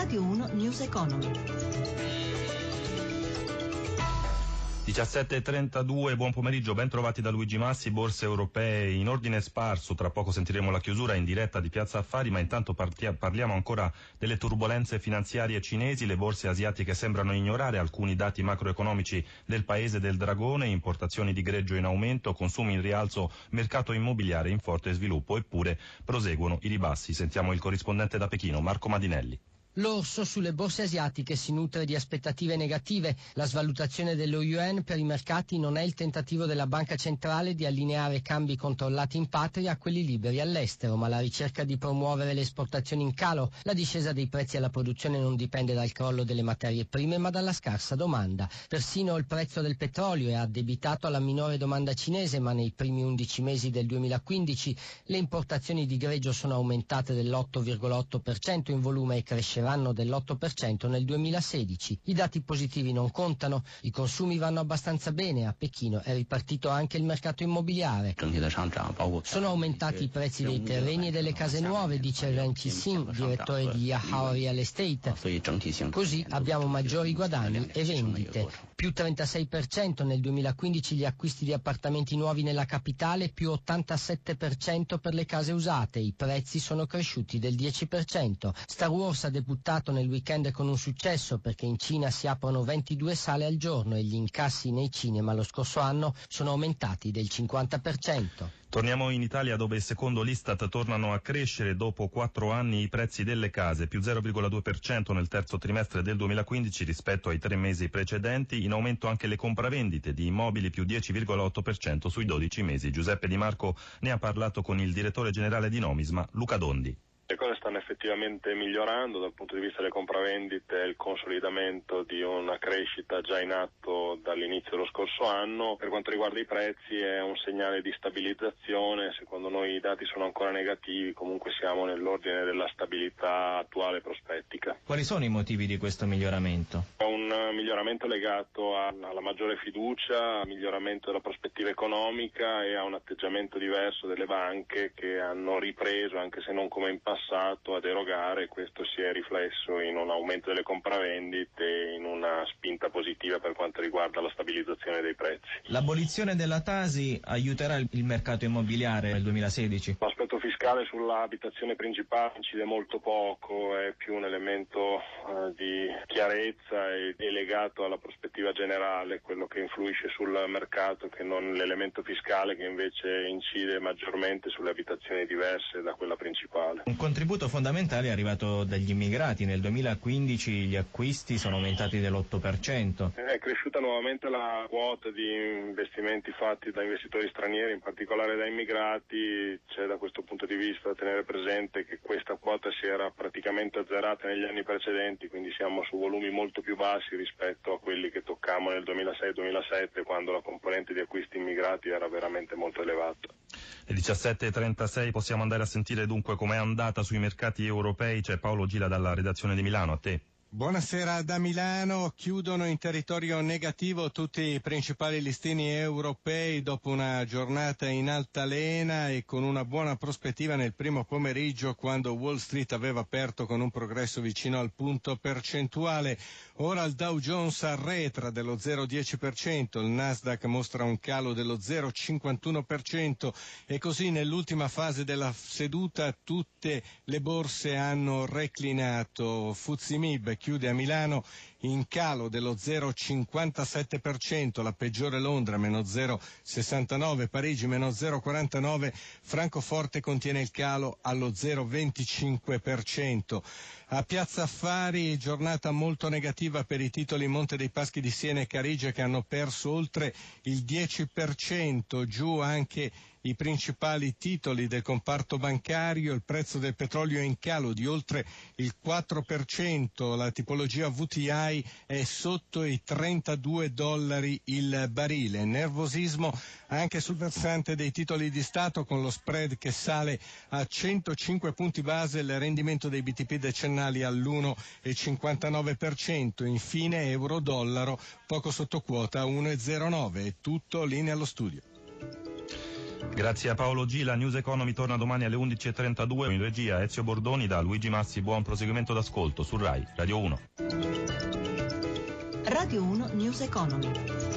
Radio 1 News Economy. 17.32, buon pomeriggio, ben trovati da Luigi Massi, borse europee in ordine sparso, tra poco sentiremo la chiusura in diretta di Piazza Affari, ma intanto parliamo ancora delle turbulenze finanziarie cinesi, le borse asiatiche sembrano ignorare alcuni dati macroeconomici del paese del dragone, importazioni di greggio in aumento, consumi in rialzo, mercato immobiliare in forte sviluppo, eppure proseguono i ribassi. Sentiamo il corrispondente da Pechino, Marco Madinelli. L'orso sulle borse asiatiche si nutre di aspettative negative. La svalutazione dello yuan per i mercati non è il tentativo della banca centrale di allineare cambi controllati in patria a quelli liberi all'estero, ma la ricerca di promuovere le esportazioni in calo. La discesa dei prezzi alla produzione non dipende dal crollo delle materie prime, ma dalla scarsa domanda. Persino il prezzo del petrolio è addebitato alla minore domanda cinese, ma nei primi 11 mesi del 2015 le importazioni di greggio sono aumentate dell'8,8% in volume e cresceranno cresceranno dell'8% nel 2016. I dati positivi non contano, i consumi vanno abbastanza bene, a Pechino è ripartito anche il mercato immobiliare. Sono aumentati i prezzi dei terreni e delle case nuove, dice Ren Qixin, direttore di Yahao Real Estate. Così abbiamo maggiori guadagni e vendite. Più 36% nel 2015 gli acquisti di appartamenti nuovi nella capitale, più 87% per le case usate. I prezzi sono cresciuti del 10%. Star Wars ha debuttato buttato nel weekend con un successo perché in Cina si aprono 22 sale al giorno e gli incassi nei cinema lo scorso anno sono aumentati del 50%. Torniamo in Italia dove secondo l'Istat tornano a crescere dopo quattro anni i prezzi delle case, più 0,2% nel terzo trimestre del 2015 rispetto ai tre mesi precedenti, in aumento anche le compravendite di immobili più 10,8% sui 12 mesi. Giuseppe Di Marco ne ha parlato con il direttore generale di Nomisma, Luca Dondi. Le cose stanno effettivamente migliorando dal punto di vista delle compravendite e il consolidamento di una crescita già in atto dall'inizio dello scorso anno. Per quanto riguarda i prezzi è un segnale di stabilizzazione, secondo noi i dati sono ancora negativi, comunque siamo nell'ordine della stabilità attuale prospettica. Quali sono i motivi di questo miglioramento? Un miglioramento legato alla maggiore fiducia, al miglioramento della prospettiva economica e a un atteggiamento diverso delle banche che hanno ripreso, anche se non come in passato, passato ad erogare, questo si è riflesso in un aumento delle compravendite e in una spinta positiva per quanto riguarda la stabilizzazione dei prezzi. L'abolizione della Tasi aiuterà il mercato immobiliare nel 2016? L'aspetto fiscale sull'abitazione principale incide molto poco, è più un elemento uh, di chiarezza e, e legato alla prospettiva generale, quello che influisce sul mercato che non l'elemento fiscale che invece incide maggiormente sulle abitazioni diverse da quella principale. Un contributo fondamentale è arrivato dagli immigrati. Nel 2015 gli acquisti sono aumentati dell'8%. È cresciuta nuovamente la quota di investimenti fatti da investitori stranieri, in particolare da immigrati. C'è da questo punto di vista tenere presente che questa quota si era praticamente azzerata negli anni precedenti, quindi siamo su volumi molto più bassi rispetto a quelli che toccammo nel 2006-2007 quando la componente di acquisti immigrati era veramente molto elevata. Le 17.36 possiamo andare a sentire dunque com'è andata sui mercati europei. C'è Paolo Gila dalla redazione di Milano. A te. Buonasera da Milano, chiudono in territorio negativo tutti i principali listini europei dopo una giornata in altalena e con una buona prospettiva nel primo pomeriggio quando Wall Street aveva aperto con un progresso vicino al punto percentuale. Ora il Dow Jones arretra dello 0,10%, il Nasdaq mostra un calo dello 0,51% e così nell'ultima fase della seduta tutte le borse hanno reclinato. Fuzimib chiude a Milano in calo dello 0,57%, la peggiore Londra meno 0,69%, Parigi meno 0,49%, Francoforte contiene il calo allo 0,25%. A Piazza Affari giornata molto negativa per i titoli Monte dei Paschi di Siena e Carige che hanno perso oltre il 10%, giù anche i principali titoli del comparto bancario, il prezzo del petrolio è in calo di oltre il 4%, la tipologia VTI è sotto i 32 dollari il barile. Nervosismo anche sul versante dei titoli di Stato con lo spread che sale a 105 punti base, il rendimento dei BTP decennali all'1,59%, infine euro-dollaro poco sotto quota 1,09. È tutto linea allo studio. Grazie a Paolo G. La News Economy torna domani alle 11.32 in regia Ezio Bordoni da Luigi Massi. Buon proseguimento d'ascolto su RAI Radio 1. Radio 1 News Economy.